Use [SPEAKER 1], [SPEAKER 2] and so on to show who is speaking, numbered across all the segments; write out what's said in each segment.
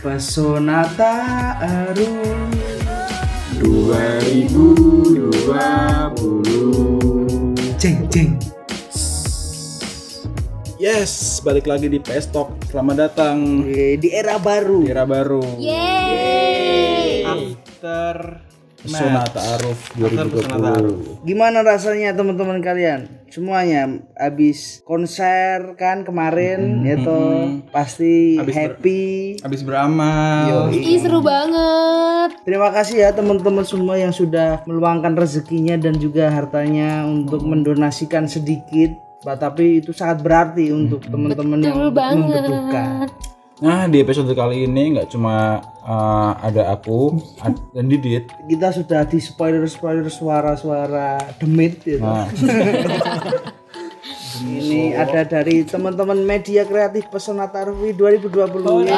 [SPEAKER 1] Pesona Ta'aruf
[SPEAKER 2] 2020
[SPEAKER 1] Ceng ceng
[SPEAKER 2] Yes, balik lagi di PS Talk. Selamat datang
[SPEAKER 1] Di era baru
[SPEAKER 2] di era baru.
[SPEAKER 3] Yeay.
[SPEAKER 1] After
[SPEAKER 2] Pesona Ta'aruf 2020.
[SPEAKER 1] Gimana rasanya teman-teman kalian? Semuanya habis konser kan kemarin ya toh pasti happy.
[SPEAKER 2] Habis beramal.
[SPEAKER 1] Yoi.
[SPEAKER 3] Ih seru banget.
[SPEAKER 1] Terima kasih ya teman-teman semua yang sudah meluangkan rezekinya dan juga hartanya untuk mendonasikan sedikit. Bah, tapi itu sangat berarti untuk teman-teman yang
[SPEAKER 3] banget.
[SPEAKER 1] membutuhkan.
[SPEAKER 2] Nah, di episode kali ini nggak cuma uh, ada aku ad- dan Didit.
[SPEAKER 1] Kita sudah di spoiler-spoiler suara-suara demit gitu.
[SPEAKER 2] Nah,
[SPEAKER 1] Ini ada dari teman-teman media kreatif Pesona Tarwi 2020 ya.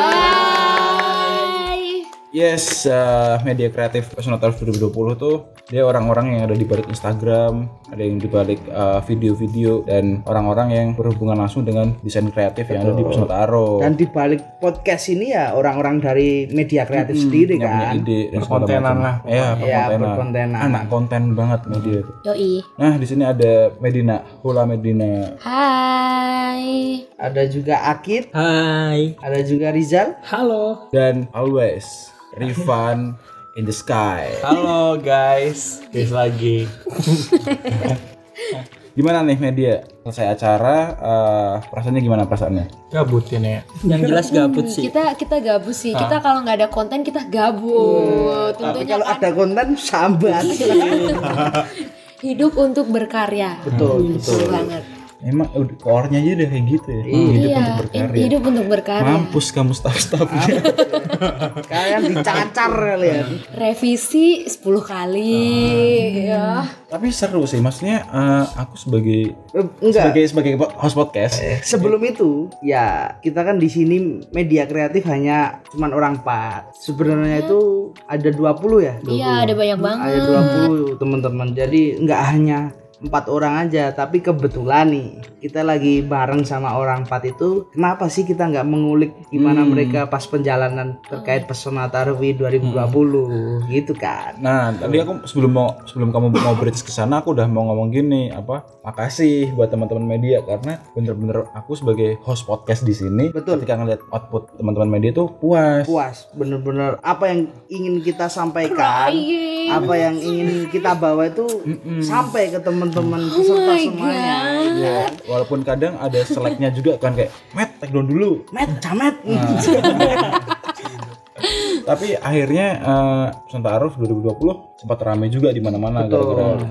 [SPEAKER 2] Yes, uh, media kreatif Pesona Ta'aruf 2020 tuh dia orang-orang yang ada di balik Instagram, ada yang di balik uh, video-video dan orang-orang yang berhubungan langsung dengan desain kreatif yang ada di Pesona Ta'aruf.
[SPEAKER 1] Dan di balik podcast ini ya orang-orang dari media kreatif sendiri
[SPEAKER 2] yang punya
[SPEAKER 1] kan.
[SPEAKER 2] ide dan kontenan lah ya
[SPEAKER 1] Ya, berkontenan.
[SPEAKER 2] anak konten banget media itu
[SPEAKER 3] Yoi.
[SPEAKER 2] nah di sini ada Medina Hula Medina
[SPEAKER 3] Hai.
[SPEAKER 1] Ada juga Akid,
[SPEAKER 4] Hai.
[SPEAKER 1] ada juga Rizal.
[SPEAKER 4] Halo.
[SPEAKER 2] dan always Rifan in the sky
[SPEAKER 4] Halo guys. Guys lagi.
[SPEAKER 2] gimana nih media selesai acara eh, perasaannya gimana perasaannya
[SPEAKER 4] Gabutin ya. Yang jelas gabut sih.
[SPEAKER 3] Kita kita gabut sih. Kita kalau nggak ada konten kita gabut.
[SPEAKER 1] Tapi
[SPEAKER 3] Tentunya
[SPEAKER 1] kalau
[SPEAKER 3] kan
[SPEAKER 1] ada konten sambat.
[SPEAKER 3] hidup untuk berkarya.
[SPEAKER 1] betul,
[SPEAKER 3] Betul banget.
[SPEAKER 2] Emang core-nya aja udah kayak gitu ya hidup
[SPEAKER 3] Iya,
[SPEAKER 2] untuk berkarya
[SPEAKER 3] hidup untuk berkarya.
[SPEAKER 2] mampus kamu staff-staffnya
[SPEAKER 1] Kalian dicacar kalian.
[SPEAKER 3] Revisi 10 kali ya.
[SPEAKER 2] tapi seru sih maksudnya eh, aku sebagai
[SPEAKER 1] Eh, enggak.
[SPEAKER 2] sebagai sebagai host podcast
[SPEAKER 1] Sebelum itu, ya kita kan di sini media kreatif hanya cuman orang empat. Sebenarnya itu ada 20 ya.
[SPEAKER 3] Iya, ada banyak banget.
[SPEAKER 1] Ada 20 teman-teman. Jadi nggak hanya empat orang aja, tapi kebetulan nih kita lagi bareng sama orang empat itu. Kenapa sih kita nggak mengulik gimana mereka pas perjalanan terkait pesona Tarwi 2020 gitu kan?
[SPEAKER 2] Nah, tadi aku sebelum mau sebelum kamu mau bridge ke sana aku udah mau ngomong gini, apa? Makasih buat teman-teman media karena bener-bener aku sebagai host podcast di sini
[SPEAKER 1] Betul.
[SPEAKER 2] ketika ngeliat output teman-teman media tuh puas.
[SPEAKER 1] Puas, bener-bener apa yang ingin kita sampaikan,
[SPEAKER 3] Crying.
[SPEAKER 1] apa yang ingin kita bawa itu sampai ke teman-teman peserta semuanya. ya.
[SPEAKER 2] Walaupun kadang ada seleknya juga kan kayak, "Met, take down dulu."
[SPEAKER 1] Met, camet.
[SPEAKER 2] Tapi akhirnya eh Santa Aruf 2020 sempat rame juga di mana-mana gara-gara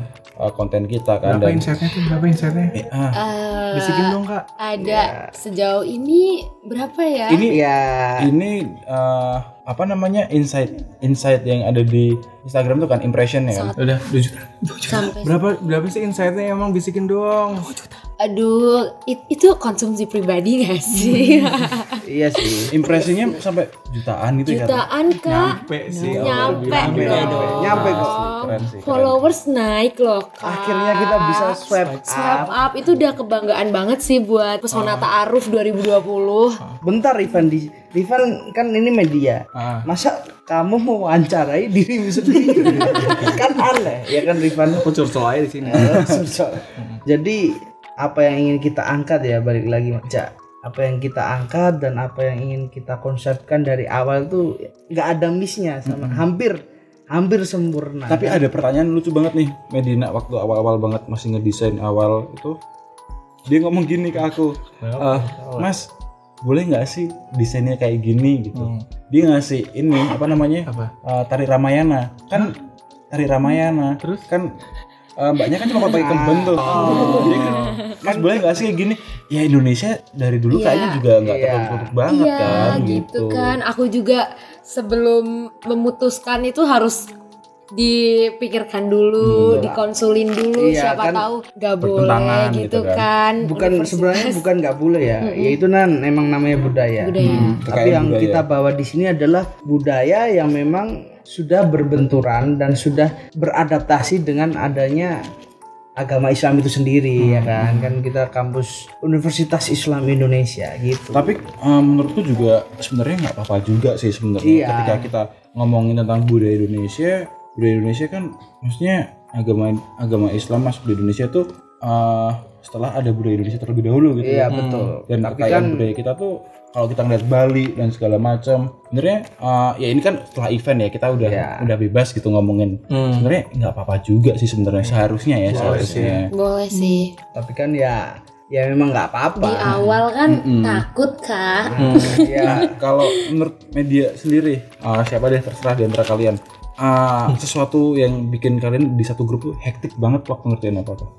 [SPEAKER 2] eh, konten kita kan
[SPEAKER 4] Berapa
[SPEAKER 2] dan
[SPEAKER 4] insertnya tuh? Berapa insertnya?
[SPEAKER 2] Eh, ah,
[SPEAKER 3] Eh,
[SPEAKER 4] Bisikin dong kak.
[SPEAKER 3] ada sejauh ini berapa ya?
[SPEAKER 2] ini
[SPEAKER 1] ya,
[SPEAKER 2] ini eh, apa namanya insight insight yang ada di Instagram tuh kan impression ya kan
[SPEAKER 4] Udah 2 juta.
[SPEAKER 3] Sampai
[SPEAKER 4] Berapa berapa sih insightnya emang bisikin dong?
[SPEAKER 3] Aduh it- itu konsumsi pribadi gak sih?
[SPEAKER 1] iya sih.
[SPEAKER 2] impresinya sampai jutaan gitu ya
[SPEAKER 3] Jutaan kak.
[SPEAKER 4] Nyampe sih.
[SPEAKER 3] Nyampe
[SPEAKER 4] Nyampe
[SPEAKER 3] dong.
[SPEAKER 1] Nyampe kok.
[SPEAKER 2] keren sih keren.
[SPEAKER 3] Followers naik loh kak.
[SPEAKER 1] Akhirnya kita bisa swipe
[SPEAKER 3] Swipe
[SPEAKER 1] up.
[SPEAKER 3] up itu udah kebanggaan banget sih buat pesona Ta'aruf 2020.
[SPEAKER 1] Bentar Ivan di Ivan kan ini media.
[SPEAKER 2] Ah.
[SPEAKER 1] Masa kamu mau wawancarai dirimu sendiri? kan aneh ya kan Rifan.
[SPEAKER 4] Aku curcol aja di sini.
[SPEAKER 1] Jadi apa yang ingin kita angkat ya balik lagi Cak. Apa yang kita angkat dan apa yang ingin kita konsepkan dari awal tuh nggak ada missnya sama hampir hampir sempurna.
[SPEAKER 2] tapi ada pertanyaan lucu banget nih Medina waktu awal-awal banget masih ngedesain awal itu dia ngomong gini ke aku "Eh, Mas boleh nggak sih desainnya kayak gini? gitu. Dia ngasih ini apa namanya?
[SPEAKER 4] Apa?
[SPEAKER 2] Eh, tari Ramayana. Kan tari Ramayana.
[SPEAKER 4] Terus?
[SPEAKER 2] kan eh, mbaknya kan cuma pakai kemben tuh Dia kan, mas boleh nggak sih kayak gini ya Indonesia dari dulu
[SPEAKER 3] Iya.
[SPEAKER 2] kayaknya juga nggak
[SPEAKER 1] Iya.
[SPEAKER 2] tertutup banget
[SPEAKER 3] Iya
[SPEAKER 2] kan
[SPEAKER 3] gitu kan. Aku juga sebelum memutuskan itu harus dipikirkan dulu, dikonsulin dulu
[SPEAKER 1] Iya,
[SPEAKER 3] siapa
[SPEAKER 1] kan
[SPEAKER 3] tahu gak
[SPEAKER 2] bertentangan
[SPEAKER 3] boleh
[SPEAKER 2] gitu
[SPEAKER 3] gitu
[SPEAKER 2] kan.
[SPEAKER 3] kan.
[SPEAKER 1] bukan
[SPEAKER 3] Universitas.
[SPEAKER 1] sebenarnya bukan nggak boleh ya ya itu nan emang namanya budaya,
[SPEAKER 3] Budaya.
[SPEAKER 1] Hmm, tapi yang
[SPEAKER 2] budaya.
[SPEAKER 1] kita bawa di sini adalah budaya yang memang sudah berbenturan dan sudah beradaptasi dengan adanya agama Islam itu sendiri ya kan? Kan kita kampus Universitas Islam Indonesia gitu.
[SPEAKER 2] Tapi eh, menurutku juga sebenarnya nggak apa-apa juga sih sebenarnya
[SPEAKER 1] Iya.
[SPEAKER 2] ketika kita ngomongin tentang budaya Indonesia, budaya Indonesia kan maksudnya agama agama Islam masuk di Indonesia tuh eh, setelah ada budaya Indonesia terlebih dahulu gitu.
[SPEAKER 1] iya
[SPEAKER 2] ya.
[SPEAKER 1] betul
[SPEAKER 2] Dan
[SPEAKER 1] tapi
[SPEAKER 2] kekayaan
[SPEAKER 1] kan
[SPEAKER 2] budaya kita tuh kalau kita ngeliat Bali dan segala macam, sebenarnya eh, ya ini kan setelah event ya kita udah
[SPEAKER 1] Iya.
[SPEAKER 2] udah bebas gitu ngomongin. Sebenarnya nggak apa-apa juga sih sebenarnya seharusnya ya seharusnya.
[SPEAKER 3] Boleh sih.
[SPEAKER 1] tapi kan ya ya memang nggak apa-apa
[SPEAKER 3] Di awal kan takut kak.
[SPEAKER 1] ya
[SPEAKER 2] kalau menurut media sendiri uh, siapa deh terserah di antara kalian uh, sesuatu yang bikin kalian di satu grup tuh hektik banget waktu ngerjain apa tuh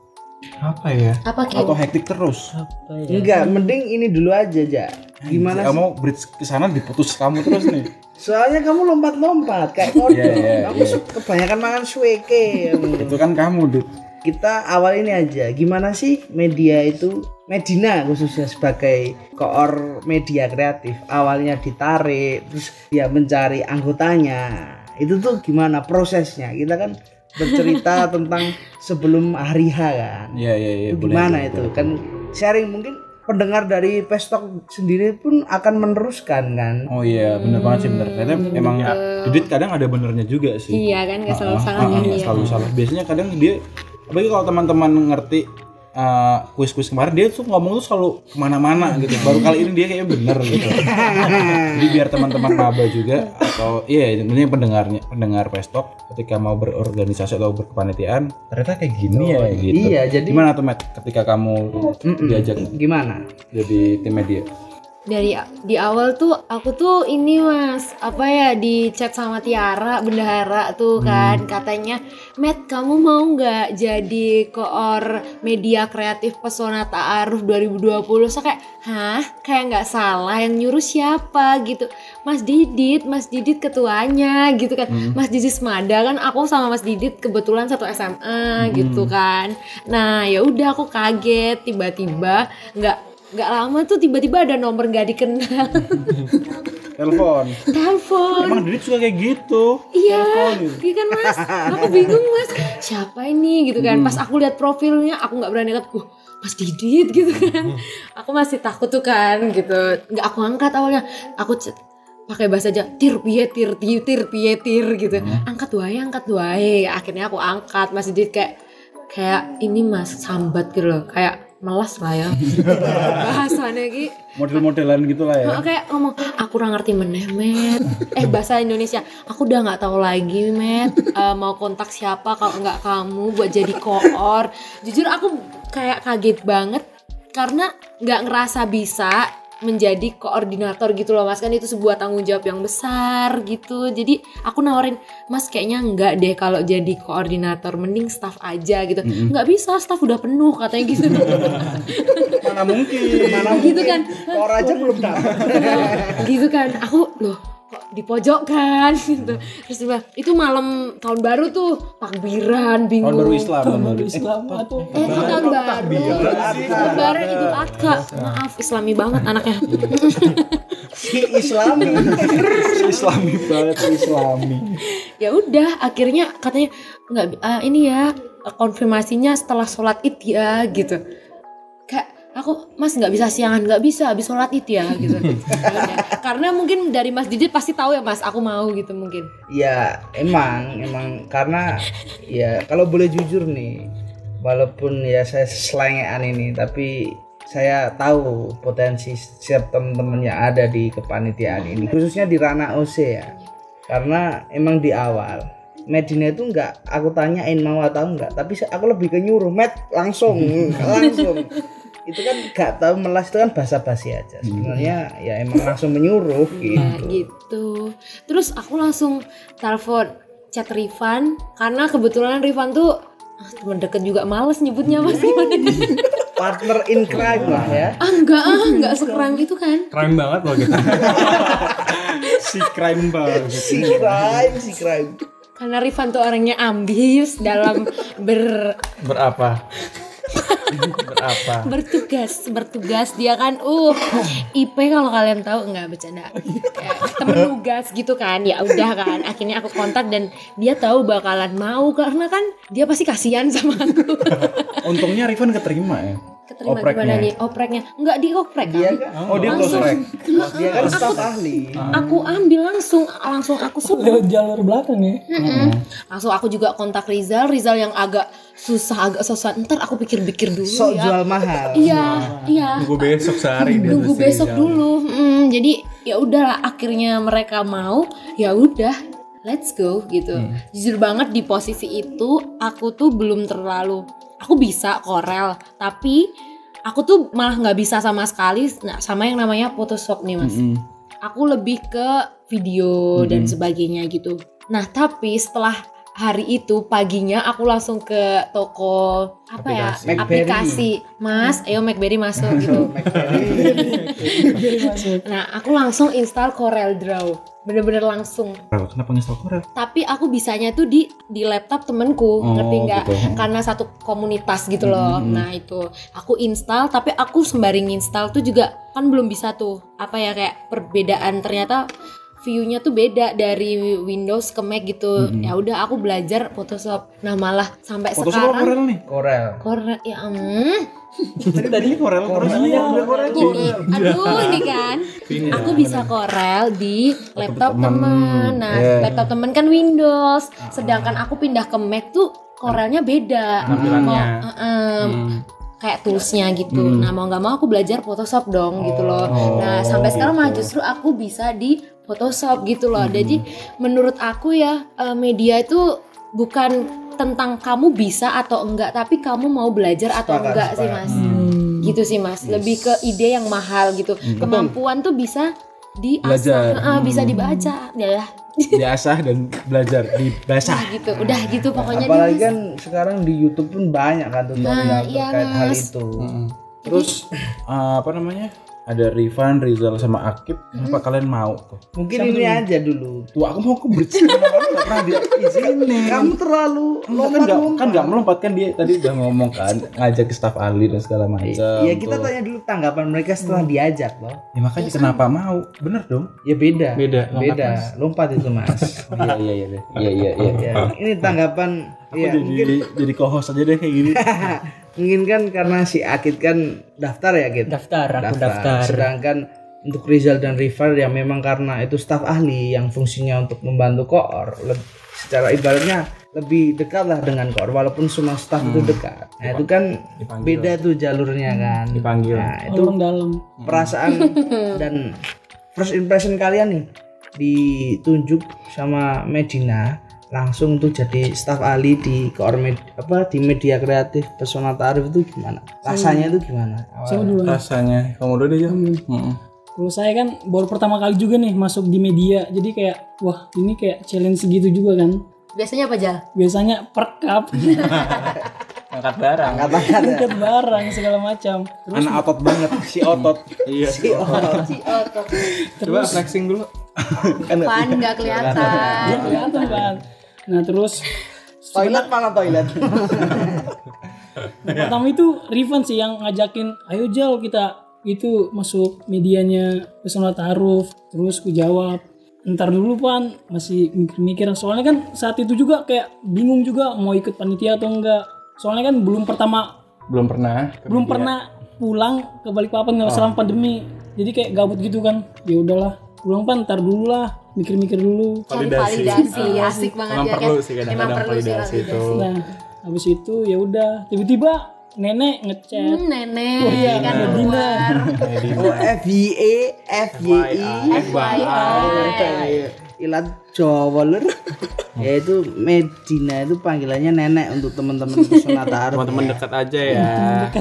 [SPEAKER 4] Apa ya?
[SPEAKER 3] Apa kayak?
[SPEAKER 2] atau hektik terus?
[SPEAKER 1] Enggak mending ini dulu aja ja. Gimana
[SPEAKER 2] kamu bridge ke sana diputus kamu terus nih.
[SPEAKER 1] Soalnya kamu lompat-lompat kayak
[SPEAKER 2] Iya, iya,
[SPEAKER 1] kamu
[SPEAKER 2] iya.
[SPEAKER 1] su- kebanyakan makan sueke
[SPEAKER 2] itu kan kamu Dit.
[SPEAKER 1] kita awal ini aja. Gimana sih media itu? Medina khususnya sebagai koor media kreatif. Awalnya ditarik terus dia mencari anggotanya. Itu tuh gimana prosesnya? Kita kan bercerita tentang sebelum hari H kan
[SPEAKER 2] Iya iya iya
[SPEAKER 1] gimana
[SPEAKER 2] boleh,
[SPEAKER 1] itu
[SPEAKER 2] boleh.
[SPEAKER 1] kan sharing mungkin pendengar dari Pestok sendiri pun akan meneruskan kan
[SPEAKER 2] Oh iya bener banget sih bener. Ternyata emang Didit kadang ada benernya juga sih.
[SPEAKER 3] Iya kan nggak selalu
[SPEAKER 2] Ah,
[SPEAKER 3] salah
[SPEAKER 2] ah,
[SPEAKER 3] kan
[SPEAKER 2] ah,
[SPEAKER 3] dia.
[SPEAKER 2] selalu salah. Biasanya kadang dia, apalagi kalau teman-teman ngerti uh, kuis-kuis kemarin dia tuh ngomong tuh selalu ke mana-mana gitu. Baru kali ini dia kayaknya bener gitu. Jadi biar teman-teman maba juga atau iya intinya pendengarnya pendengar pestok ketika mau berorganisasi atau berkepanitiaan ternyata kayak gini ya gitu.
[SPEAKER 1] iya jadi
[SPEAKER 2] Gimana tuh Matt ketika kamu diajak
[SPEAKER 1] gimana
[SPEAKER 2] jadi tim media?
[SPEAKER 3] Dari di awal tuh aku tuh ini mas apa ya di chat sama Tiara bendahara tuh kan katanya Matt kamu mau nggak jadi koor media kreatif pesona ta'aruf 2020 saya kayak hah? Kayak nggak salah yang nyuruh siapa? Gitu. Mas Didit Mas Didit ketuanya gitu kan. Mas Didit Semada kan aku sama Mas Didit kebetulan satu SMA gitu kan. Nah ya udah aku kaget tiba-tiba nggak nggak lama tuh tiba-tiba ada nomor nggak dikenal.
[SPEAKER 2] Telepon.
[SPEAKER 3] telepon.
[SPEAKER 2] Emang Didit suka kayak gitu.
[SPEAKER 3] iya iya kan mas? Aku bingung mas. Siapa ini? Gitu kan. Pas aku lihat profilnya aku nggak berani angkat uh mas Didit gitu kan. Aku masih takut tuh kan gitu. Nggak aku angkat awalnya. Aku pakai bahasa aja tir piye tir tir tir piye tir gitu. Angkat wae angkat wae akhirnya aku angkat. Mas Didit kayak kayak ini mas sambat gitu loh. Kayak melas lah ya. Bahasanya gitu
[SPEAKER 2] Model-modelan gitu lah ya.
[SPEAKER 3] Kayak ngomong aku udah ngerti meneh met. Eh bahasa Indonesia aku udah nggak tahu lagi met Eh, mau kontak siapa kalau nggak kamu buat jadi koor. Jujur aku kayak kaget banget karena nggak ngerasa bisa menjadi koordinator gitu loh mas. Kan itu sebuah tanggung jawab yang besar gitu. Jadi aku nawarin mas kayaknya nggak deh kalau jadi koordinator. Mending staff aja gitu. Nggak bisa staff udah penuh katanya gitu.
[SPEAKER 2] Mana mungkin.
[SPEAKER 1] mana
[SPEAKER 3] gitu kan.
[SPEAKER 1] Koor aja belum dapat
[SPEAKER 3] gitu kan. Aku loh kok di pojok kan gitu. Terus bilang, itu malam tahun baru tuh takbiran bingung
[SPEAKER 2] Tahun baru Islam, tahun baru Islam. tuh.
[SPEAKER 3] eh itu tahun baru. Lebaran idul adha. Maaf islami banget anaknya.
[SPEAKER 1] Si Islami.
[SPEAKER 2] Islami banget, Islami.
[SPEAKER 3] ya udah akhirnya katanya nggak ah, ini ya konfirmasinya setelah sholat id ya gitu. Kayak aku mas nggak bisa siangan nggak bisa habis sholat id ya gitu. Karena mungkin dari mas Didit pasti tahu ya mas aku mau gitu mungkin.
[SPEAKER 1] Ya emang emang. Karena ya kalau boleh jujur nih walaupun ya saya selengean ini tapi saya tahu potensi setiap teman-teman yang ada di kepanitiaan ini khususnya di ranah OC ya. Karena emang di awal Medina itu nggak aku tanyain mau atau enggak tapi aku lebih ke nyuruh Med langsung langsung itu kan nggak tahu melas itu kan basa-basi aja sebenarnya ya emang langsung menyuruh
[SPEAKER 3] Nah,
[SPEAKER 1] gitu
[SPEAKER 3] gitu. Terus aku langsung telepon chat Rifan karena kebetulan Rifan tuh ah, teman deket juga males nyebutnya mas gimana?
[SPEAKER 1] partner in crime lah ya
[SPEAKER 3] ah enggak ah enggak sekerang itu kan.
[SPEAKER 4] Keren banget loh kita.
[SPEAKER 2] Si crime banget.
[SPEAKER 1] si crime si crime
[SPEAKER 3] Karena Rifan tuh orangnya ambis dalam ber
[SPEAKER 4] Berapa?
[SPEAKER 1] Berapa?
[SPEAKER 3] bertugas bertugas dia kan uh IP kalau kalian tahu nggak bercanda temen nugas gitu kan ya udah kan akhirnya aku kontak dan dia tahu bakalan mau karena kan dia pasti kasihan sama aku
[SPEAKER 2] Untungnya Rifan keterima ya.
[SPEAKER 3] Keterima
[SPEAKER 2] Opreknya.
[SPEAKER 3] gimana nih opreknya nggak di oprek
[SPEAKER 1] Dia
[SPEAKER 3] kan
[SPEAKER 1] kan
[SPEAKER 2] Oh, dia
[SPEAKER 3] Langsung.
[SPEAKER 1] dia kan staf ahli.
[SPEAKER 3] aku ambil langsung langsung aku suruh
[SPEAKER 4] Lewat jalur belakang ya.
[SPEAKER 3] Mm-mm. langsung aku juga kontak Rizal Rizal yang agak susah agak susah ntar aku pikir-pikir dulu
[SPEAKER 1] Sok
[SPEAKER 3] ya
[SPEAKER 1] jual mahal.
[SPEAKER 3] iya iya
[SPEAKER 2] Nunggu besok sehari dia
[SPEAKER 3] nunggu besok
[SPEAKER 2] jalan.
[SPEAKER 3] dulu Mm, jadi ya udahlah akhirnya mereka mau ya udah let's go gitu jujur banget di posisi itu aku tuh belum terlalu aku bisa korel tapi aku tuh malah nggak bisa sama sekali nah, sama yang namanya Photoshop nih mas
[SPEAKER 2] Mm-mm.
[SPEAKER 3] aku lebih ke video dan sebagainya gitu. Nah, tapi setelah hari itu paginya aku langsung ke toko apa ya
[SPEAKER 1] Aplikasi.
[SPEAKER 3] aplikasi. Mas ayo Macberry masuk gitu. Nah aku langsung install Corel Draw. Bener-bener langsung.
[SPEAKER 2] Kenapa? Nginstal Corel?
[SPEAKER 3] tapi aku bisanya tuh di di laptop temenku
[SPEAKER 2] Oh,
[SPEAKER 3] ngerti nggak?
[SPEAKER 2] gitu.
[SPEAKER 3] karena satu komunitas gitu loh. Nah itu. Aku install tapi aku sembari install tuh juga kan belum bisa tuh. Apa ya kayak perbedaan ternyata view-nya tuh beda dari Windows ke Mac gitu. Ya udah aku belajar Photoshop. Nah malah sampai
[SPEAKER 2] Photoshop
[SPEAKER 3] sekarang
[SPEAKER 2] Corel nih?
[SPEAKER 1] Corel.
[SPEAKER 3] Corel ya mm,
[SPEAKER 2] Tadi tadi Corel Corel.
[SPEAKER 1] Iya, udah Corel.
[SPEAKER 3] gini aduh ini kan. Aku bisa Corel di laptop
[SPEAKER 2] temen.
[SPEAKER 3] nah
[SPEAKER 2] Iya.
[SPEAKER 3] laptop temen kan Windows. Sedangkan aku pindah ke Mac tuh Corelnya beda.
[SPEAKER 2] Tampilannya.
[SPEAKER 3] Mau, eh, em, kayak toolsnya gitu. Nah mau nggak mau aku belajar Photoshop dong gitu loh. Nah sampai sekarang malah justru aku bisa di Photoshop gitu loh. Jadi menurut aku ya eh, media itu bukan tentang kamu bisa atau enggak tapi kamu mau belajar atau
[SPEAKER 1] Sepakat,
[SPEAKER 3] enggak sih mas. Gitu sih mas. Lebih ke ide yang mahal gitu. Kemampuan tuh bisa diasah eh, bisa dibaca. Ya
[SPEAKER 2] Diasah dan belajar di basah.
[SPEAKER 3] gitu. Udah gitu pokoknya
[SPEAKER 1] Apalagi kan sekarang di YouTube pun banyak kan tutorial
[SPEAKER 3] Nah, iya,
[SPEAKER 1] terkait hal
[SPEAKER 3] Mas.
[SPEAKER 1] itu.
[SPEAKER 2] Terus eh, apa namanya? Ada Rifan, Rizal sama Akib. Kenapa kalian mau tuh?
[SPEAKER 1] Mungkin ini aja dulu.
[SPEAKER 2] Tuh aku mau ke bridge. Kenapa nggak pernah dia izinin?
[SPEAKER 1] Kamu terlalu
[SPEAKER 2] Enggak kan nggak kan nggak melompat kan dia tadi udah ngomong kan ngajak ke staf ahli dan segala macam.
[SPEAKER 1] Iya kita
[SPEAKER 2] tuh.
[SPEAKER 1] tanya dulu tanggapan mereka setelah diajak loh.
[SPEAKER 2] Ya makanya kenapa mau? Bener dong.
[SPEAKER 1] Ya beda.
[SPEAKER 4] Beda, lompat,
[SPEAKER 1] Beda. Lompat itu mas.
[SPEAKER 2] Iya iya iya iya iya iya.
[SPEAKER 1] ya, ini tanggapan.
[SPEAKER 2] Aku
[SPEAKER 1] Ya,
[SPEAKER 2] jadi
[SPEAKER 1] mungkin
[SPEAKER 2] jadi co-host aja deh kayak gini.
[SPEAKER 1] mungkin kan karena si Akid kan daftar ya gitu.
[SPEAKER 4] Daftar, aku daftar.
[SPEAKER 1] Sedangkan untuk Rizal dan Rival ya memang karena itu staf ahli yang fungsinya untuk membantu koor. Secara ibaratnya lebih dekat lah dengan koor walaupun semua staf itu dekat. Nah itu kan
[SPEAKER 2] Dipanggil.
[SPEAKER 1] beda tuh jalurnya kan.
[SPEAKER 2] Dipanggil.
[SPEAKER 1] Nah itu
[SPEAKER 4] Orang dalam.
[SPEAKER 1] perasaan dan first impression kalian nih ditunjuk sama Medina langsung tuh jadi staf ahli di koor med- apa di media kreatif pesona tarif itu gimana rasanya itu gimana
[SPEAKER 4] Saya
[SPEAKER 1] awalnya?
[SPEAKER 4] dulu.
[SPEAKER 2] Rasanya kamu dulu aja. Heeh.
[SPEAKER 4] Kalau saya kan baru pertama kali juga nih masuk di media. Jadi kayak wah ini kayak challenge gitu juga kan.
[SPEAKER 3] biasanya apa Jal?
[SPEAKER 4] Biasanya perkap,
[SPEAKER 2] Angkat barang.
[SPEAKER 1] Angkat-angkat ya
[SPEAKER 4] angkat barang segala macam. Terus
[SPEAKER 2] Anak otot banget, si otot. Iya.
[SPEAKER 1] Si orang.
[SPEAKER 3] Si otot
[SPEAKER 2] Coba flexing dulu. kan nggak-
[SPEAKER 3] pan nggak kelihatan
[SPEAKER 4] kelihatan kan. Nah terus
[SPEAKER 1] toilet mana toilet.
[SPEAKER 4] Pertama itu Rifan sih yang ngajakin ayo Jal kita itu masuk medianya pesona taruh terus ku jawab. Ntar dulu pan masih mikir-mikir. Soalnya kan saat itu juga kayak bingung juga mau ikut panitia atau enggak. Soalnya kan belum pertama
[SPEAKER 2] belum pernah.
[SPEAKER 4] belum pernah pulang ke Balikpapan nggak selama pandemi. Jadi kayak gabut gitu kan. Ya udahlah pulang pan ntar dulu lah mikir-mikir dulu.
[SPEAKER 3] Cari validasi asik banget
[SPEAKER 2] Emang
[SPEAKER 3] ya
[SPEAKER 2] perlu
[SPEAKER 3] kan?
[SPEAKER 2] sih kadang-kadang
[SPEAKER 3] emang perlu sih
[SPEAKER 2] validasi itu.
[SPEAKER 3] validasi
[SPEAKER 4] nah habis itu ya udah tiba-tiba nenek ngechat.
[SPEAKER 3] Hmm, nenek
[SPEAKER 4] Oh iya,
[SPEAKER 3] kan?
[SPEAKER 4] Medina.
[SPEAKER 3] keluar.
[SPEAKER 1] Oh F Y E F Y I.
[SPEAKER 3] FYI
[SPEAKER 1] ilat Jawa lur yaitu Medina itu panggilannya nenek untuk teman-teman pesona tarif
[SPEAKER 2] Teman-teman dekat aja ya.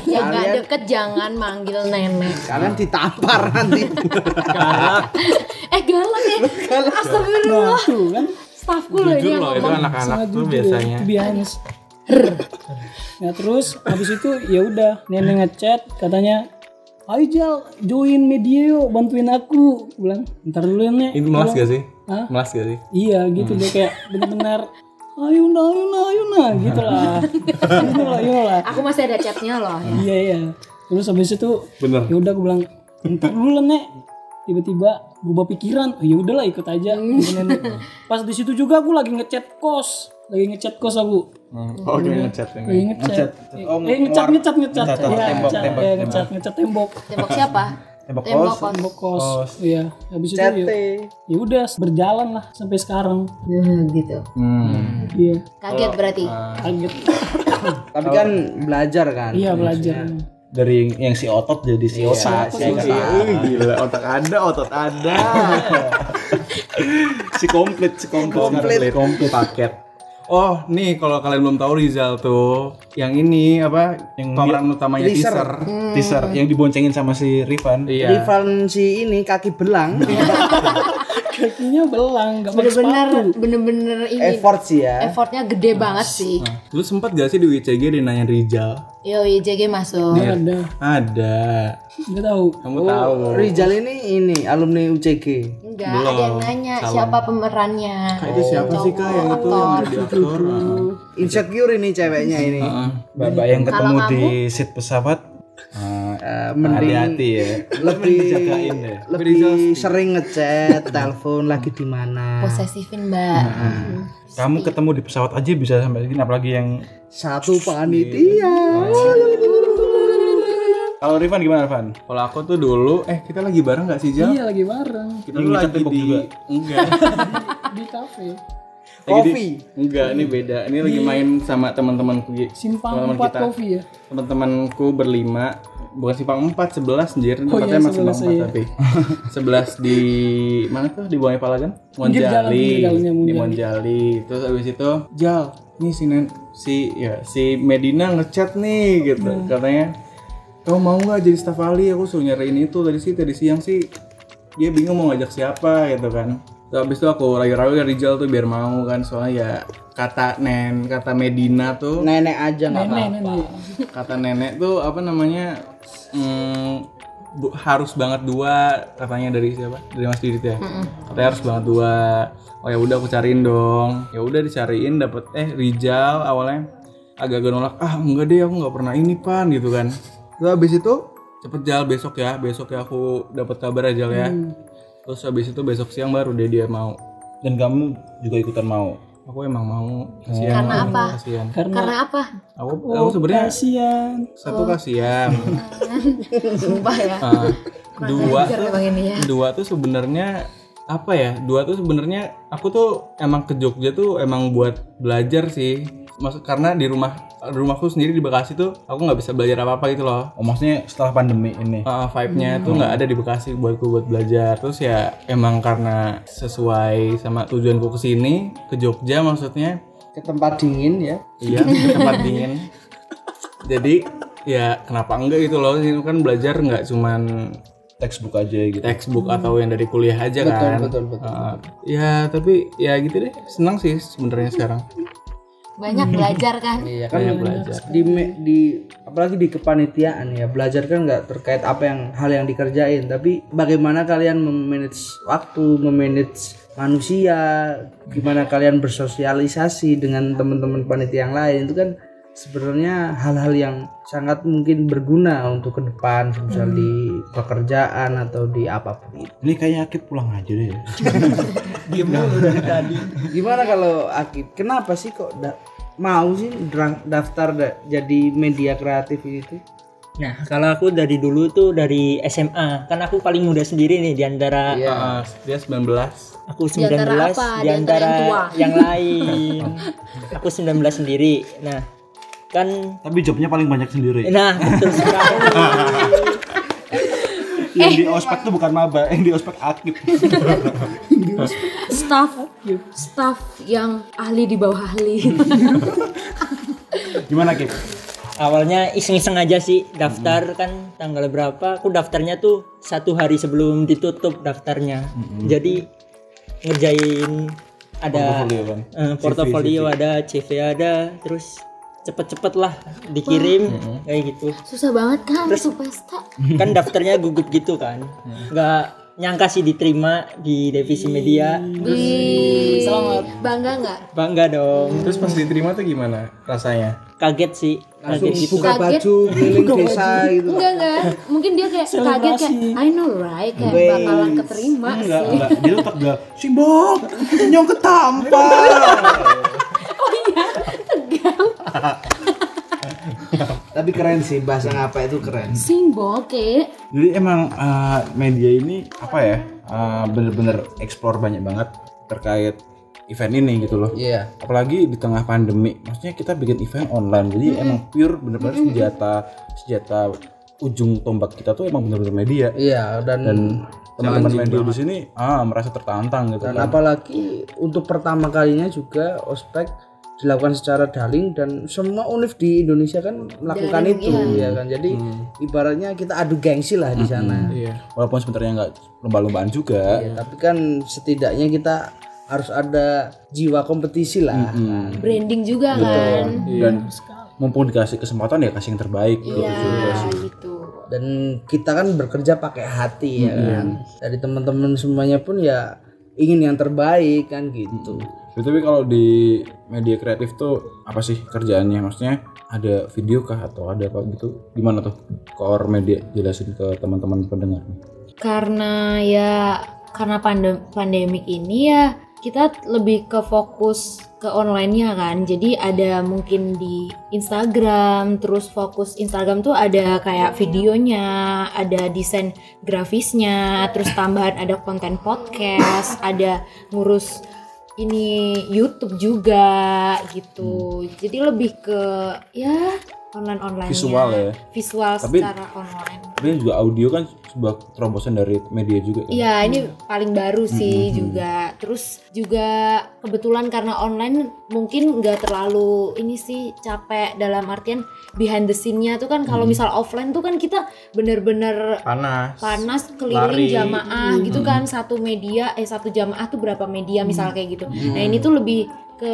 [SPEAKER 3] ya nggak deket jangan manggil nenek.
[SPEAKER 1] Kalian ditampar nanti
[SPEAKER 3] eh galak ya astagfirullah
[SPEAKER 4] nah tuh kan
[SPEAKER 3] staffku loh ini yang ngomong
[SPEAKER 2] anak-anak
[SPEAKER 4] sangat jujur ya, to be honest. nah terus habis itu ya udah nenek ngechat katanya Ayo Jal, join media yuk, bantuin aku. Bilang, ntar dulu ya Nek.
[SPEAKER 2] Itu melas gak sih?
[SPEAKER 4] Hah?
[SPEAKER 2] Melas gak sih?
[SPEAKER 4] Iya gitu deh kayak bener-bener ayo nah ayo nah ayo nah gitu lah gitu lah gitu lah
[SPEAKER 3] Aku masih ada chatnya loh. ya.
[SPEAKER 4] iya iya terus habis itu
[SPEAKER 2] Bener.
[SPEAKER 4] ya udah aku bilang entar dulu lah nek tiba-tiba berubah pikiran. Oh, ya udahlah ikut aja. Nek. pas di situ juga aku lagi ngechat kos. Lagi ngechat kos aku.
[SPEAKER 2] Oh, gini ngechat
[SPEAKER 4] lagi ngechat.
[SPEAKER 2] Oh,
[SPEAKER 4] eh ngecat ngecat ngecat
[SPEAKER 2] Ngecat,
[SPEAKER 4] Iya,
[SPEAKER 2] tembok,
[SPEAKER 4] ngecat,
[SPEAKER 2] tembok,
[SPEAKER 4] iya,
[SPEAKER 2] tembok.
[SPEAKER 4] tembok.
[SPEAKER 3] Tembok siapa?
[SPEAKER 2] Tembok
[SPEAKER 3] Tembok
[SPEAKER 2] kos.
[SPEAKER 3] kos.
[SPEAKER 4] tembok kos. Iya habis itu ya, ya udah berjalan lah sampai sekarang.
[SPEAKER 3] Gitu.
[SPEAKER 2] Hmm.
[SPEAKER 4] iya.
[SPEAKER 3] Kaget berarti.
[SPEAKER 4] kaget.
[SPEAKER 1] Tapi kan belajar kan.
[SPEAKER 4] iya. belajar
[SPEAKER 2] Dari yang si otot jadi si otak. Si
[SPEAKER 4] si
[SPEAKER 2] Wih, gila, otak ada, otot ada. si komplit, si komplit, komplit, komplit paket.
[SPEAKER 5] Oh, nih kalau kalian belum tahu Rizal tuh, yang ini apa?
[SPEAKER 2] Yang
[SPEAKER 5] pemeran utamanya
[SPEAKER 1] teaser.
[SPEAKER 5] teaser.
[SPEAKER 2] Teaser yang diboncengin sama si Rifan.
[SPEAKER 5] Iya.
[SPEAKER 1] Rival si ini kaki belang.
[SPEAKER 4] kakinya belang nggak pakai
[SPEAKER 3] Bener-bener
[SPEAKER 4] sepatu
[SPEAKER 3] bener-bener ini
[SPEAKER 1] Effort sih ya.
[SPEAKER 3] effortnya gede banget sih.
[SPEAKER 5] Lu sempat gak sih di WCG dia nanya Rizal?
[SPEAKER 3] Yo YJG masuk.
[SPEAKER 4] nggak ada
[SPEAKER 5] Ada.
[SPEAKER 4] nggak tahu
[SPEAKER 5] Kamu tahu.
[SPEAKER 1] Rizal ini ini alumni UCG.
[SPEAKER 3] Enggak, ada yang nanya siapa pemerannya.
[SPEAKER 5] Kak, itu siapa sih kak yang itu yang ada di aktor?
[SPEAKER 1] Insecure ini ceweknya ini.
[SPEAKER 2] Bapak yang ketemu
[SPEAKER 3] Kalau
[SPEAKER 2] di seat pesawat
[SPEAKER 1] Eh, mending
[SPEAKER 2] hati-hati ya.
[SPEAKER 1] lebih
[SPEAKER 2] dijagain deh.
[SPEAKER 1] lebih sering ngechat, telepon lagi di mana.
[SPEAKER 3] Posesifin mbak.
[SPEAKER 2] Kamu ketemu di pesawat aja bisa sampai segini apalagi yang
[SPEAKER 1] Satu panitia.
[SPEAKER 2] Kalau Rifan gimana Rifan?
[SPEAKER 5] Kalau aku tuh dulu, eh kita lagi bareng gak sih Jal?
[SPEAKER 4] iya lagi bareng
[SPEAKER 5] Kita tuh lagi di
[SPEAKER 2] juga?
[SPEAKER 5] enggak.
[SPEAKER 4] di kafe
[SPEAKER 5] Lagi di-
[SPEAKER 1] Kopi.
[SPEAKER 5] Enggak, ini beda. Ini lagi main sama teman-temanku.
[SPEAKER 4] simpang empat
[SPEAKER 5] kita.
[SPEAKER 4] kopi ya
[SPEAKER 5] Teman-temanku berlima, bukan simpang 4, 11 anjir.
[SPEAKER 4] Oh
[SPEAKER 5] Tempatnya
[SPEAKER 4] iya,
[SPEAKER 5] emang simpang
[SPEAKER 4] 11,
[SPEAKER 5] 4
[SPEAKER 4] iya.
[SPEAKER 5] tapi. 11 di mana tuh di Buangnya Palagan? Monjali. Di
[SPEAKER 4] Monjali.
[SPEAKER 5] Monjali. Terus abis itu, Jal, nih si Nen, si ya si Medina ngechat nih gitu.
[SPEAKER 4] Hmm.
[SPEAKER 5] Katanya, kamu mau nggak jadi staf ahli? Aku suruh nyariin itu tadi sih tadi siang sih. Dia bingung mau ngajak siapa gitu kan. Terus abis itu aku rayu-rayu dari Rizal tuh biar mau kan soalnya ya kata Nen, kata Medina tuh
[SPEAKER 1] Nenek aja nggak
[SPEAKER 4] nenek
[SPEAKER 1] apa-apa.
[SPEAKER 4] nenek.
[SPEAKER 5] Kata nenek tuh apa namanya mm, bu- harus banget dua katanya dari siapa? Dari Mas Didit ya? Katanya harus banget dua. Oh ya udah aku cariin dong. Ya udah dicariin dapet eh Rijal awalnya agak-agak nolak. Ah enggak deh aku nggak pernah ini pan gitu kan. Terus habis itu? Cepet jal besok ya besok ya aku dapat kabar aja ya terus habis itu besok siang baru deh dia mau
[SPEAKER 2] Dan kamu juga ikutan mau.
[SPEAKER 5] aku emang mau kasihan
[SPEAKER 3] Karena apa?
[SPEAKER 5] kasihan
[SPEAKER 4] karena
[SPEAKER 3] Karena apa?
[SPEAKER 5] aku aku sebenarnya
[SPEAKER 4] kasihan
[SPEAKER 5] satu kasihan
[SPEAKER 3] Sumpah ya.
[SPEAKER 5] Ah, dua tuh
[SPEAKER 3] ya.
[SPEAKER 5] dua tuh sebenarnya apa ya dua tuh sebenarnya aku tuh emang ke Jogja tuh emang buat belajar sih Maksud karena di rumah di rumahku sendiri di Bekasi tuh aku nggak bisa belajar apa apa gitu loh.
[SPEAKER 2] Oh maksudnya setelah pandemi ini.
[SPEAKER 5] Uh, vibe-nya tuh nggak ada di Bekasi buatku buat belajar. Terus ya emang karena sesuai sama tujuanku ke sini ke Jogja maksudnya.
[SPEAKER 1] Ke tempat dingin ya.
[SPEAKER 5] iya ke tempat dingin. Jadi ya kenapa enggak gitu loh? Ini kan belajar nggak cuman
[SPEAKER 2] Textbook aja gitu.
[SPEAKER 5] textbook atau yang dari kuliah aja kan.
[SPEAKER 1] betul, betul.
[SPEAKER 5] Uh, ya tapi ya gitu deh. Senang sih sebenarnya sekarang
[SPEAKER 3] Banyak belajar kan.
[SPEAKER 1] Iya kan
[SPEAKER 5] Banyak belajar
[SPEAKER 1] di me- di apalagi di kepanitiaan ya belajar kan nggak terkait apa yang hal yang dikerjain tapi bagaimana kalian memanage waktu memanage manusia gimana kalian bersosialisasi dengan teman-teman panitia yang lain itu kan sebenarnya hal-hal yang sangat mungkin berguna untuk ke depan misal di pekerjaan atau di apa pun itu
[SPEAKER 2] Ini kayaknya Akib pulang aja deh.
[SPEAKER 1] gimana kalau Akib kenapa sih kok da- mau sih daftar da- jadi media kreatif itu
[SPEAKER 6] Nah, kalau aku dari dulu tuh dari SMA, kan aku paling muda sendiri nih di antara
[SPEAKER 5] Uh, dia 19
[SPEAKER 6] aku
[SPEAKER 3] Di antara
[SPEAKER 6] 19
[SPEAKER 3] apa?
[SPEAKER 6] di
[SPEAKER 3] Di antara
[SPEAKER 6] antara
[SPEAKER 3] yang tua?
[SPEAKER 6] yang lain. aku 19 sendiri. Nah, kan
[SPEAKER 2] Tapi jobnya paling banyak sendiri.
[SPEAKER 6] nah betul sekali.
[SPEAKER 2] Yang di ospek tuh bukan maba, yang di ospek Akib.
[SPEAKER 3] Staff staff yang ahli di bawah ahli.
[SPEAKER 2] Gimana Akib?
[SPEAKER 6] Awalnya iseng-iseng aja sih daftar kan tanggal berapa? Aku daftarnya tuh satu hari sebelum ditutup daftarnya. Jadi ngerjain ada
[SPEAKER 2] Portofolio kan.
[SPEAKER 6] Eh, portofolio ada, CV ada, terus cepet-cepet lah dikirim kayak gitu.
[SPEAKER 3] Susah banget kan masuk pesta.
[SPEAKER 6] Kan daftarnya gugup gitu kan, nggak nyangka sih diterima di divisi media.
[SPEAKER 3] Wih, bangga nggak?
[SPEAKER 6] Bangga dong.
[SPEAKER 5] Terus pas diterima tuh gimana rasanya?
[SPEAKER 6] Kaget sih.
[SPEAKER 1] langsung
[SPEAKER 6] Kaget gitu.
[SPEAKER 1] buka
[SPEAKER 3] Kaget.
[SPEAKER 1] baju keliling desa gitu
[SPEAKER 3] Enggak enggak, mungkin dia kayak kaget kayak I know right kayak
[SPEAKER 1] Wait.
[SPEAKER 3] bakalan keterima
[SPEAKER 2] Enggak,
[SPEAKER 3] sih.
[SPEAKER 2] enggak. Dia tetap gak simbok, nyong ketampar.
[SPEAKER 1] tapi keren sih bahasa ngapa itu keren
[SPEAKER 3] Simbol kayak
[SPEAKER 2] Jadi emang uh, media ini apa ya? uh, bener-bener explore banyak banget terkait event ini gitu loh.
[SPEAKER 1] iya
[SPEAKER 2] Apalagi di tengah pandemi. Maksudnya kita bikin event online. Jadi emang pure bener-bener senjata senjata ujung tombak kita tuh emang bener-bener media.
[SPEAKER 1] iya dan
[SPEAKER 2] Dan teman-teman media di sini ah merasa tertantang gitu
[SPEAKER 1] dan
[SPEAKER 2] kan.
[SPEAKER 1] apalagi untuk pertama kalinya juga ospek dilakukan secara daring dan semua univ di Indonesia kan melakukan
[SPEAKER 3] Daring,
[SPEAKER 1] itu ya kan? Jadi ibaratnya kita adu gengsi lah di sana.
[SPEAKER 5] Iya.
[SPEAKER 2] Walaupun sebenarnya nggak lomba-lombaan juga.
[SPEAKER 1] Ya, tapi kan setidaknya kita harus ada jiwa kompetisi lah. Kan.
[SPEAKER 3] branding juga kan.
[SPEAKER 2] Dan mumpung dikasih kesempatan ya kasih yang terbaik. Gitu.
[SPEAKER 3] Ya gitu.
[SPEAKER 1] dan kita kan bekerja pakai hati ya kan? Dari teman-teman semuanya pun ya ingin yang terbaik kan gitu.
[SPEAKER 2] Ya, Tapi kalau di media kreatif tuh apa sih kerjaannya? Maksudnya ada video kah atau ada apa gitu? Gimana tuh? Core media jelasin ke teman-teman pendengar.
[SPEAKER 3] Karena ya karena pandem pandemik ini ya kita lebih ke fokus ke online-nya kan. Jadi ada mungkin di Instagram, terus fokus Instagram tuh ada kayak videonya, ada desain grafisnya, terus tambahan ada konten podcast, ada ngurus ini YouTube juga gitu. Jadi lebih ke ya online online
[SPEAKER 2] Visual ya.
[SPEAKER 3] Visual
[SPEAKER 2] Tapi-
[SPEAKER 3] secara online.
[SPEAKER 2] Tapi juga audio kan sebuah terobosan dari media juga kan.
[SPEAKER 3] Iya, ini paling baru sih juga. Terus juga kebetulan karena online mungkin nggak terlalu ini sih capek dalam artian behind the scene-nya tuh kan kalau misal offline tuh kan kita bener-bener
[SPEAKER 5] Panas.
[SPEAKER 3] panas keliling
[SPEAKER 5] Lari.
[SPEAKER 3] jamaah gitu kan satu media eh satu jamaah tuh berapa media misal kayak gitu. Nah, ini tuh lebih ke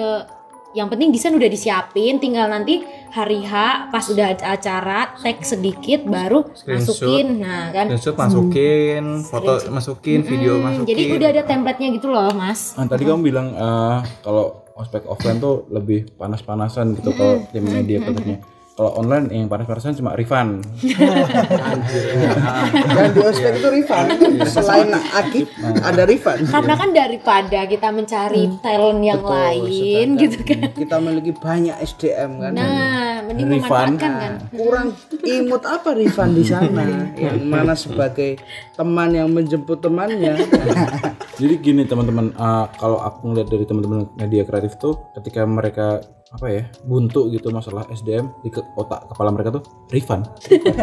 [SPEAKER 3] yang penting desain udah disiapin tinggal nanti hari H pas udah ada acara tag sedikit baru
[SPEAKER 5] Screenshot.
[SPEAKER 3] masukin nah kan
[SPEAKER 5] Screenshot masukin, foto masukin, video
[SPEAKER 3] Hmm,
[SPEAKER 5] masukin.
[SPEAKER 3] jadi udah ada template-nya gitu loh, Mas.
[SPEAKER 2] Nah, tadi kamu bilang eh, kalau ospek offline tuh lebih panas-panasan gitu kalau tim media katanya. Kalau online yang panas-panasan cuma Rifan.
[SPEAKER 1] dan di ospek itu Rifan selain Akib ada Rifan
[SPEAKER 3] Karena kan daripada kita mencari talent yang lain gitu kan.
[SPEAKER 1] kita memiliki banyak SDM kan.
[SPEAKER 3] Nah, mending memanfaatkan kan.
[SPEAKER 1] kurang imut apa Rifan di sana? Yang mana sebagai teman yang menjemput temannya
[SPEAKER 2] Jadi gini teman-teman, eh, kalau aku ngeliat dari teman-teman media kreatif tuh, ketika mereka apa ya buntu gitu masalah SDM di ke- otak kepala mereka tuh refund.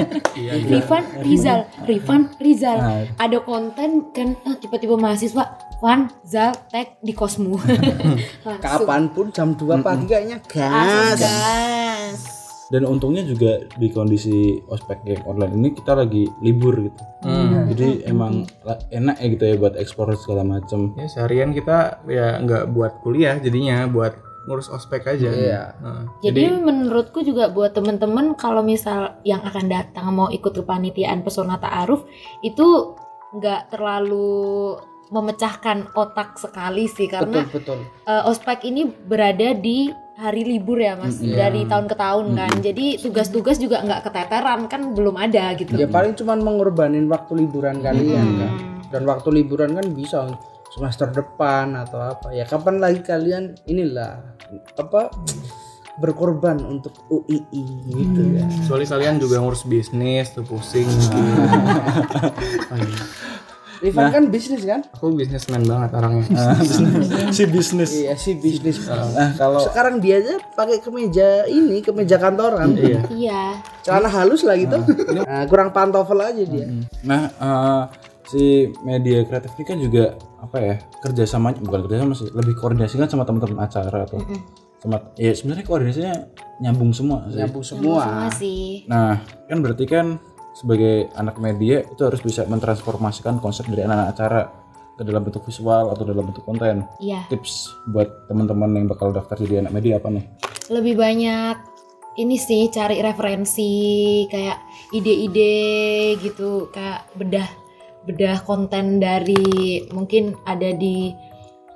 [SPEAKER 3] Rifan Rizal, Rifan Rizal.
[SPEAKER 2] Nah.
[SPEAKER 3] Ada konten kan ah, tiba-tiba mahasiswa Van Zal tag di Kosmu. Langsung.
[SPEAKER 1] kapan pun jam 2 pagi kayaknya
[SPEAKER 3] Langsung
[SPEAKER 1] gas
[SPEAKER 3] gas.
[SPEAKER 2] Dan untungnya juga di kondisi ospek game online ini kita lagi libur gitu. Jadi emang enak ya gitu ya buat ekspor segala macem.
[SPEAKER 5] Ya seharian kita ya nggak buat kuliah jadinya buat ngurus ospek aja.
[SPEAKER 1] Iya.
[SPEAKER 5] Nah,
[SPEAKER 3] Jadi menurutku juga buat temen-temen kalau misal yang akan datang mau ikut kepanitiaan pesona ta'aruf itu nggak terlalu memecahkan otak sekali sih karena
[SPEAKER 1] betul betul
[SPEAKER 3] eh, ospek ini berada di hari libur ya mas? Dari tahun ke tahun kan. Jadi tugas-tugas juga nggak keteteran kan belum ada gitu.
[SPEAKER 1] Ya paling cuman mengorbanin waktu liburan kalian kan dan waktu liburan kan bisa semester depan atau apa. Ya kapan lagi kalian inilah apa berkorban untuk UII gitu ya.
[SPEAKER 5] Kecuali kalian juga ngurus bisnis tuh pusing.
[SPEAKER 1] Rifan kan bisnis kan?
[SPEAKER 5] Aku bisnismen banget orangnya.
[SPEAKER 2] si bisnis.
[SPEAKER 1] iya sih bisnis.
[SPEAKER 2] Nah kalau
[SPEAKER 1] sekarang dia aja pakai kemeja ini kemeja kantoran.
[SPEAKER 5] Iya.
[SPEAKER 3] iya.
[SPEAKER 1] Celana halus lah gitu nah, kurang pantofel aja dia.
[SPEAKER 2] Nah, eh, si media kreatif ini kan juga apa ya kerjasama bukan kerjasama sih lebih koordinasi kan sama teman-teman acara atau sama ya sebenarnya koordinasinya nyambung semua sih.
[SPEAKER 1] nyambung semua.
[SPEAKER 3] Semua sih.
[SPEAKER 2] Nah, kan berarti kan sebagai anak media itu harus bisa mentransformasikan konsep dari anak-anak acara ke dalam bentuk visual atau dalam bentuk konten.
[SPEAKER 3] iya
[SPEAKER 2] Tips buat teman-teman yang bakal daftar jadi anak media apa nih?
[SPEAKER 3] lebih banyak ini sih cari referensi kayak ide-ide gitu kayak bedah bedah konten dari mungkin ada di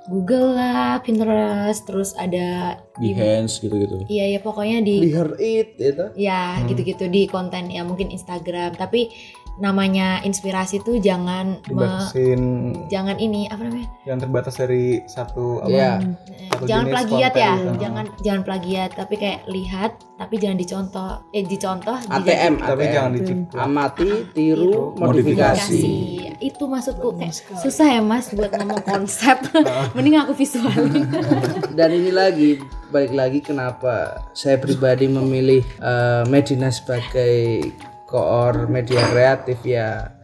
[SPEAKER 3] Google lah, Pinterest, terus ada
[SPEAKER 2] di hands gitu-gitu
[SPEAKER 3] iya ya pokoknya di
[SPEAKER 1] her it itu.
[SPEAKER 3] ya gitu-gitu di konten ya mungkin Instagram tapi namanya inspirasi tuh jangan me-
[SPEAKER 5] dibatasin
[SPEAKER 3] jangan ini apa namanya
[SPEAKER 5] yang terbatas dari satu apa
[SPEAKER 1] Iya.
[SPEAKER 3] Eh,
[SPEAKER 5] Satu
[SPEAKER 3] jangan
[SPEAKER 5] jenis
[SPEAKER 3] plagiat
[SPEAKER 5] konten
[SPEAKER 3] ya
[SPEAKER 5] gitu.
[SPEAKER 3] jangan jangan plagiat tapi kayak lihat tapi jangan dicontoh eh dicontoh
[SPEAKER 1] ATM,
[SPEAKER 5] tapi
[SPEAKER 1] ATM.
[SPEAKER 5] jangan dicipta
[SPEAKER 1] amati, tiru,
[SPEAKER 2] Modifikasi.
[SPEAKER 1] modifikasi.
[SPEAKER 3] itu maksudku kayak susah ya mas buat ngomong konsep mending aku visualin
[SPEAKER 1] Dan ini lagi balik lagi kenapa saya pribadi memilih eh, Medina sebagai koor media kreatif ya.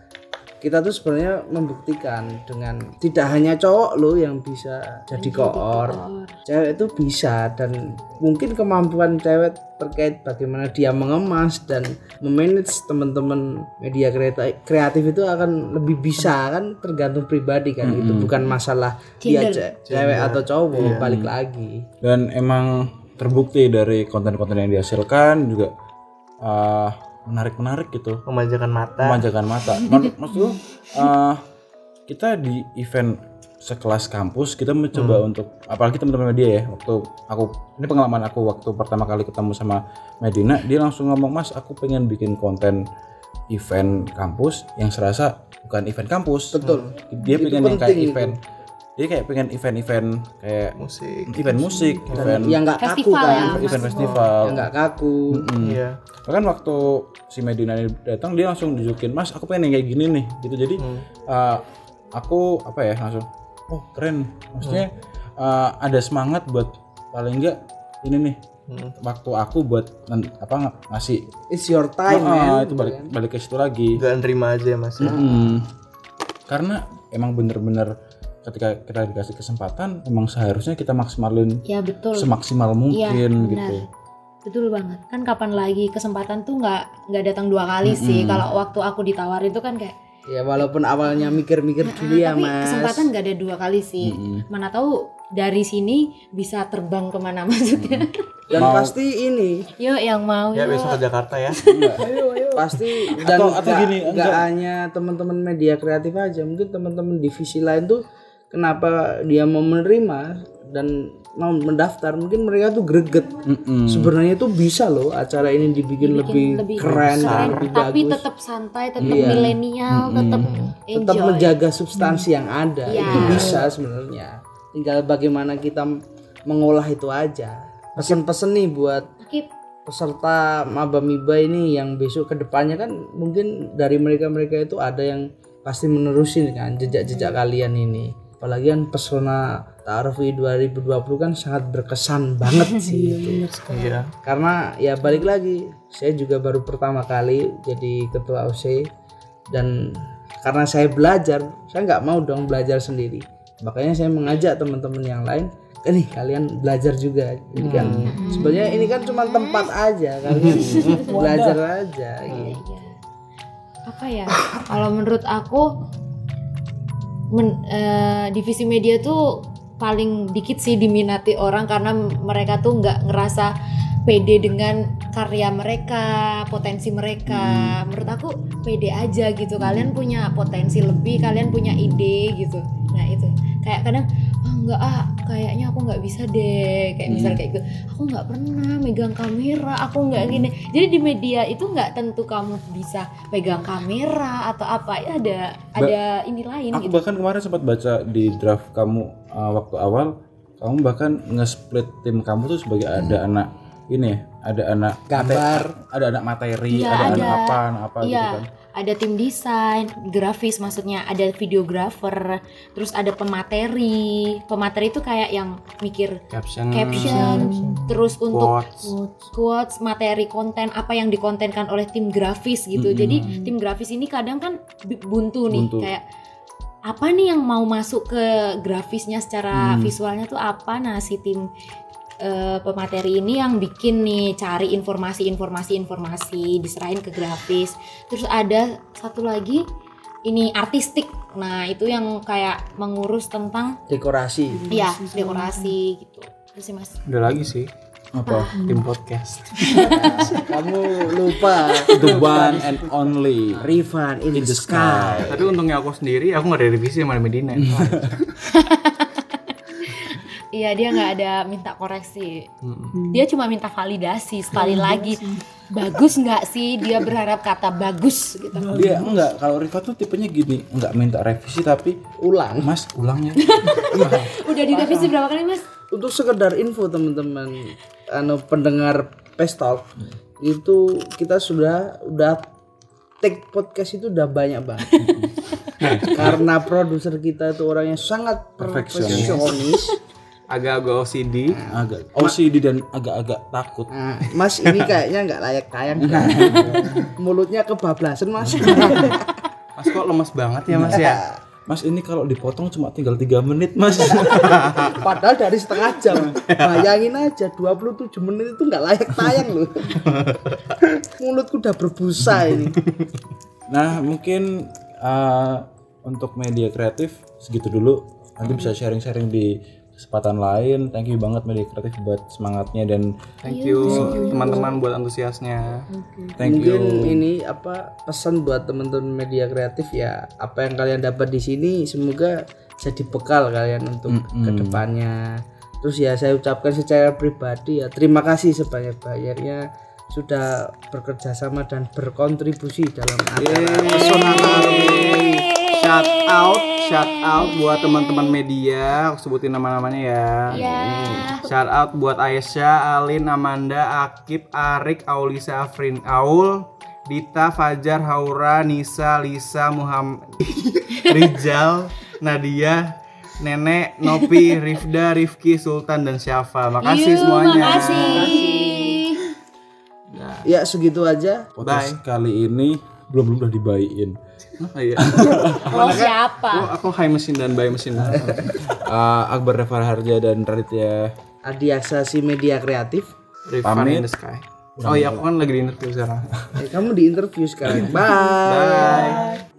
[SPEAKER 1] Kita tuh sebenarnya membuktikan dengan tidak hanya cowok loh yang bisa jadi koor. cewek itu bisa dan mungkin kemampuan cewek terkait bagaimana dia mengemas dan memanage teman-teman media kreatif, kreatif itu akan lebih bisa kan tergantung pribadi kan. Itu bukan masalah dia ce- cewek atau cowok balik lagi.
[SPEAKER 2] Dan emang terbukti dari konten-konten yang dihasilkan juga uh, menarik-menarik gitu.
[SPEAKER 5] Memanjakan mata.
[SPEAKER 2] Memanjakan mata. Maksudku uh, kita di event sekelas kampus kita mencoba untuk apalagi teman-teman media ya waktu aku ini pengalaman aku waktu pertama kali ketemu sama Medina dia langsung ngomong mas aku pengen bikin konten event kampus yang serasa bukan event kampus.
[SPEAKER 1] Betul.
[SPEAKER 2] Dia
[SPEAKER 1] Itu
[SPEAKER 2] pengen yang kayak
[SPEAKER 1] penting itu.
[SPEAKER 2] Event dia kayak pengen event-event kayak
[SPEAKER 5] musik.
[SPEAKER 2] event musik event
[SPEAKER 1] yang nggak kaku
[SPEAKER 3] Festival
[SPEAKER 1] kan
[SPEAKER 3] ya,
[SPEAKER 2] event festival.
[SPEAKER 1] Yang nggak kaku.
[SPEAKER 2] Mm.
[SPEAKER 5] iya.
[SPEAKER 2] Bahkan waktu si Medina ini datang dia langsung tunjukin mas aku pengen yang kayak gini nih gitu. Jadi uh, aku apa ya langsung oh keren. Maksudnya uh, ada semangat buat paling enggak ini nih waktu aku buat apa ng- ngasih
[SPEAKER 1] it's your time
[SPEAKER 2] Ah,
[SPEAKER 1] man.
[SPEAKER 2] itu balik balik ke situ lagi.
[SPEAKER 5] Gak nerima aja ya mas. Ya.
[SPEAKER 2] Mm. karena emang bener-bener ketika kita dikasih kesempatan emang seharusnya kita maksimalin
[SPEAKER 3] ya betul
[SPEAKER 2] semaksimal
[SPEAKER 3] Iya,
[SPEAKER 2] mungkin
[SPEAKER 3] benar.
[SPEAKER 2] gitu
[SPEAKER 3] Betul banget. Kan kapan lagi kesempatan tuh nggak nggak datang dua kali sih. Kalau waktu aku ditawarin tuh kan kayak
[SPEAKER 1] ya walaupun awalnya mikir-mikir dulu ya
[SPEAKER 3] tapi
[SPEAKER 1] mas
[SPEAKER 3] kesempatan nggak ada dua kali sih. Mana tahu dari sini bisa terbang ke mana maksudnya.
[SPEAKER 1] dan pasti ini
[SPEAKER 3] Yuk yang mau
[SPEAKER 5] ya
[SPEAKER 3] yuk.
[SPEAKER 5] besok ke Jakarta ya
[SPEAKER 1] pasti dan
[SPEAKER 2] Atau- atau
[SPEAKER 1] nggak-
[SPEAKER 2] gini,
[SPEAKER 1] nggak
[SPEAKER 2] enggak.
[SPEAKER 1] hanya teman-teman media kreatif aja mungkin teman-teman divisi lain tuh kenapa dia mau menerima dan mau mendaftar? Mungkin mereka tuh greget.
[SPEAKER 2] Mm-mm.
[SPEAKER 1] sebenarnya itu bisa loh acara ini dibikin, lebih,
[SPEAKER 3] lebih
[SPEAKER 1] keren
[SPEAKER 3] keren,
[SPEAKER 1] lebih
[SPEAKER 3] tapi
[SPEAKER 1] bagus.
[SPEAKER 3] tetap santai, tetap
[SPEAKER 1] Iya.
[SPEAKER 3] milenial, tetap
[SPEAKER 1] tetap
[SPEAKER 3] enjoy.
[SPEAKER 1] menjaga substansi yang ada.
[SPEAKER 3] Iya.
[SPEAKER 1] itu bisa sebenarnya. Tinggal bagaimana kita mengolah itu aja. Pesen-pesen nih buat peserta maba miba ini yang besok ke depannya kan mungkin dari mereka mereka itu ada yang pasti menerusin kan jejak-jejak kalian ini apalagi kan pesona Ta'aruf 2020 kan sangat berkesan banget sih itu.
[SPEAKER 5] iya.
[SPEAKER 1] Karena ya balik lagi saya juga baru pertama kali jadi ketua OC dan karena saya belajar saya nggak mau dong belajar sendiri. Makanya saya mengajak teman-teman yang lain eh nih kalian belajar juga. Jadi kan. Sebenarnya ini kan cuma tempat aja kalian belajar aja gitu.
[SPEAKER 3] Iya. apa ya? Kalau menurut aku men- eh, divisi media tuh paling dikit sih diminati orang karena mereka tuh nggak ngerasa pede dengan karya mereka potensi mereka. Menurut aku pede aja gitu. Kalian punya potensi lebih kalian punya ide gitu. Nah itu. Kayak kadang nggak ah kayaknya aku nggak bisa deh. Kayak misal kayak gitu. Aku nggak pernah megang kamera aku nggak gini. Jadi di media itu nggak tentu kamu bisa pegang kamera atau apa ya ada ada ini lain
[SPEAKER 2] Aku
[SPEAKER 3] gitu.
[SPEAKER 2] bahkan kemarin sempat baca di draft kamu uh, waktu awal, kamu bahkan nge-split tim kamu tuh sebagai ada anak ini ya, ada anak
[SPEAKER 1] Gambar.
[SPEAKER 2] ada anak materi,
[SPEAKER 3] Iya,
[SPEAKER 2] ada, anak
[SPEAKER 3] ada.
[SPEAKER 2] apa, anak apa gitu
[SPEAKER 3] Iya,
[SPEAKER 2] kan.
[SPEAKER 3] Ada tim desain, grafis maksudnya, ada videografer, terus ada pemateri. Pemateri itu kayak yang mikir
[SPEAKER 5] caption
[SPEAKER 3] caption, terus untuk
[SPEAKER 5] quotes
[SPEAKER 3] quotes, materi konten apa yang dikontenkan oleh tim grafis gitu. Jadi tim grafis ini kadang kan buntu nih
[SPEAKER 2] Buntu.
[SPEAKER 3] kayak apa nih yang mau masuk ke grafisnya secara visualnya tuh apa nah si tim eh, pemateri ini yang bikin nih cari informasi-informasi informasi diserahin ke grafis terus ada satu lagi ini artistik nah itu yang kayak mengurus tentang
[SPEAKER 1] dekorasi
[SPEAKER 3] ya dekorasi gitu terus sih mas
[SPEAKER 5] udah lagi sih
[SPEAKER 2] Apa?
[SPEAKER 5] tim podcast.
[SPEAKER 1] Kamu lupa
[SPEAKER 2] The one and only.
[SPEAKER 1] Rifan in, the sky.
[SPEAKER 5] Tapi untungnya aku sendiri, aku nggak ada revisi sama Medina.
[SPEAKER 3] Iya dia nggak ada minta koreksi. Dia cuma minta validasi sekali lagi. Bagus nggak sih? Dia berharap kata bagus gitu.
[SPEAKER 2] Dia enggak kalau Riva tuh tipenya gini, enggak minta revisi tapi
[SPEAKER 1] Ulang.
[SPEAKER 2] Mas ulang ya.
[SPEAKER 3] Udah direvisi berapa kali mas?
[SPEAKER 1] Untuk sekedar info teman-teman, anu pendengar Pestalk itu kita sudah udah take podcast itu udah banyak banget. Karena produser kita itu orangnya sangat perfeksionis.
[SPEAKER 5] Agak-agak OCD.
[SPEAKER 2] agak OCD dan agak-agak takut.
[SPEAKER 1] Nah, mas ini kayaknya nggak layak tayang. Mulutnya kebablasan mas.
[SPEAKER 5] Mas kok lemes banget ya Mas ya?
[SPEAKER 2] Mas ini kalau dipotong cuma tinggal tiga menit mas.
[SPEAKER 1] Padahal dari setengah jam. Bayangin aja 27 menit itu nggak layak tayang loh. Mulutku udah berbusa ini.
[SPEAKER 2] nah mungkin uh, untuk media kreatif segitu dulu. Nanti bisa sharing-sharing di kesempatan lain. Thank you banget media kreatif buat semangatnya dan
[SPEAKER 5] Thank you teman-teman buat antusiasnya.
[SPEAKER 2] thank you.
[SPEAKER 1] Mungkin ini apa pesan buat teman-teman media kreatif ya apa yang kalian dapat di sini semoga jadi bekal kalian untuk ke depannya. Terus ya saya ucapkan secara pribadi ya terima kasih sebanyak-banyaknya sudah bekerja sama dan berkontribusi dalam acara pesona
[SPEAKER 5] Shout out, shout out buat teman-teman media, aku sebutin nama-namanya ya.
[SPEAKER 3] Ya.
[SPEAKER 5] Shout out buat Aisyah, Alin, Amanda, Akib, Arik, Aulisa, Afrin, Aul, Dita, Fajar, Haura, Nisa, Lisa, Muhammad, Rizal, Nadia, Nenek, Nopi, Rifda, Rifki, Sultan, dan Syafa. Makasih
[SPEAKER 3] Yuh,
[SPEAKER 5] semuanya.
[SPEAKER 3] Makasih.
[SPEAKER 1] Ya segitu aja.
[SPEAKER 2] Podcast kali ini belum belum udah dibayin.
[SPEAKER 5] Oh, iya.
[SPEAKER 3] Lo siapa?
[SPEAKER 5] Oh, aku high mesin dan buy mesin.
[SPEAKER 2] Uh, Akbar Revar Harja dan Raditya
[SPEAKER 1] Adiaksa si media kreatif.
[SPEAKER 5] Rifan in the sky. Oh iya, aku kan lagi di interview sekarang.
[SPEAKER 1] Eh, kamu di interview sekarang. Bye.
[SPEAKER 5] Bye.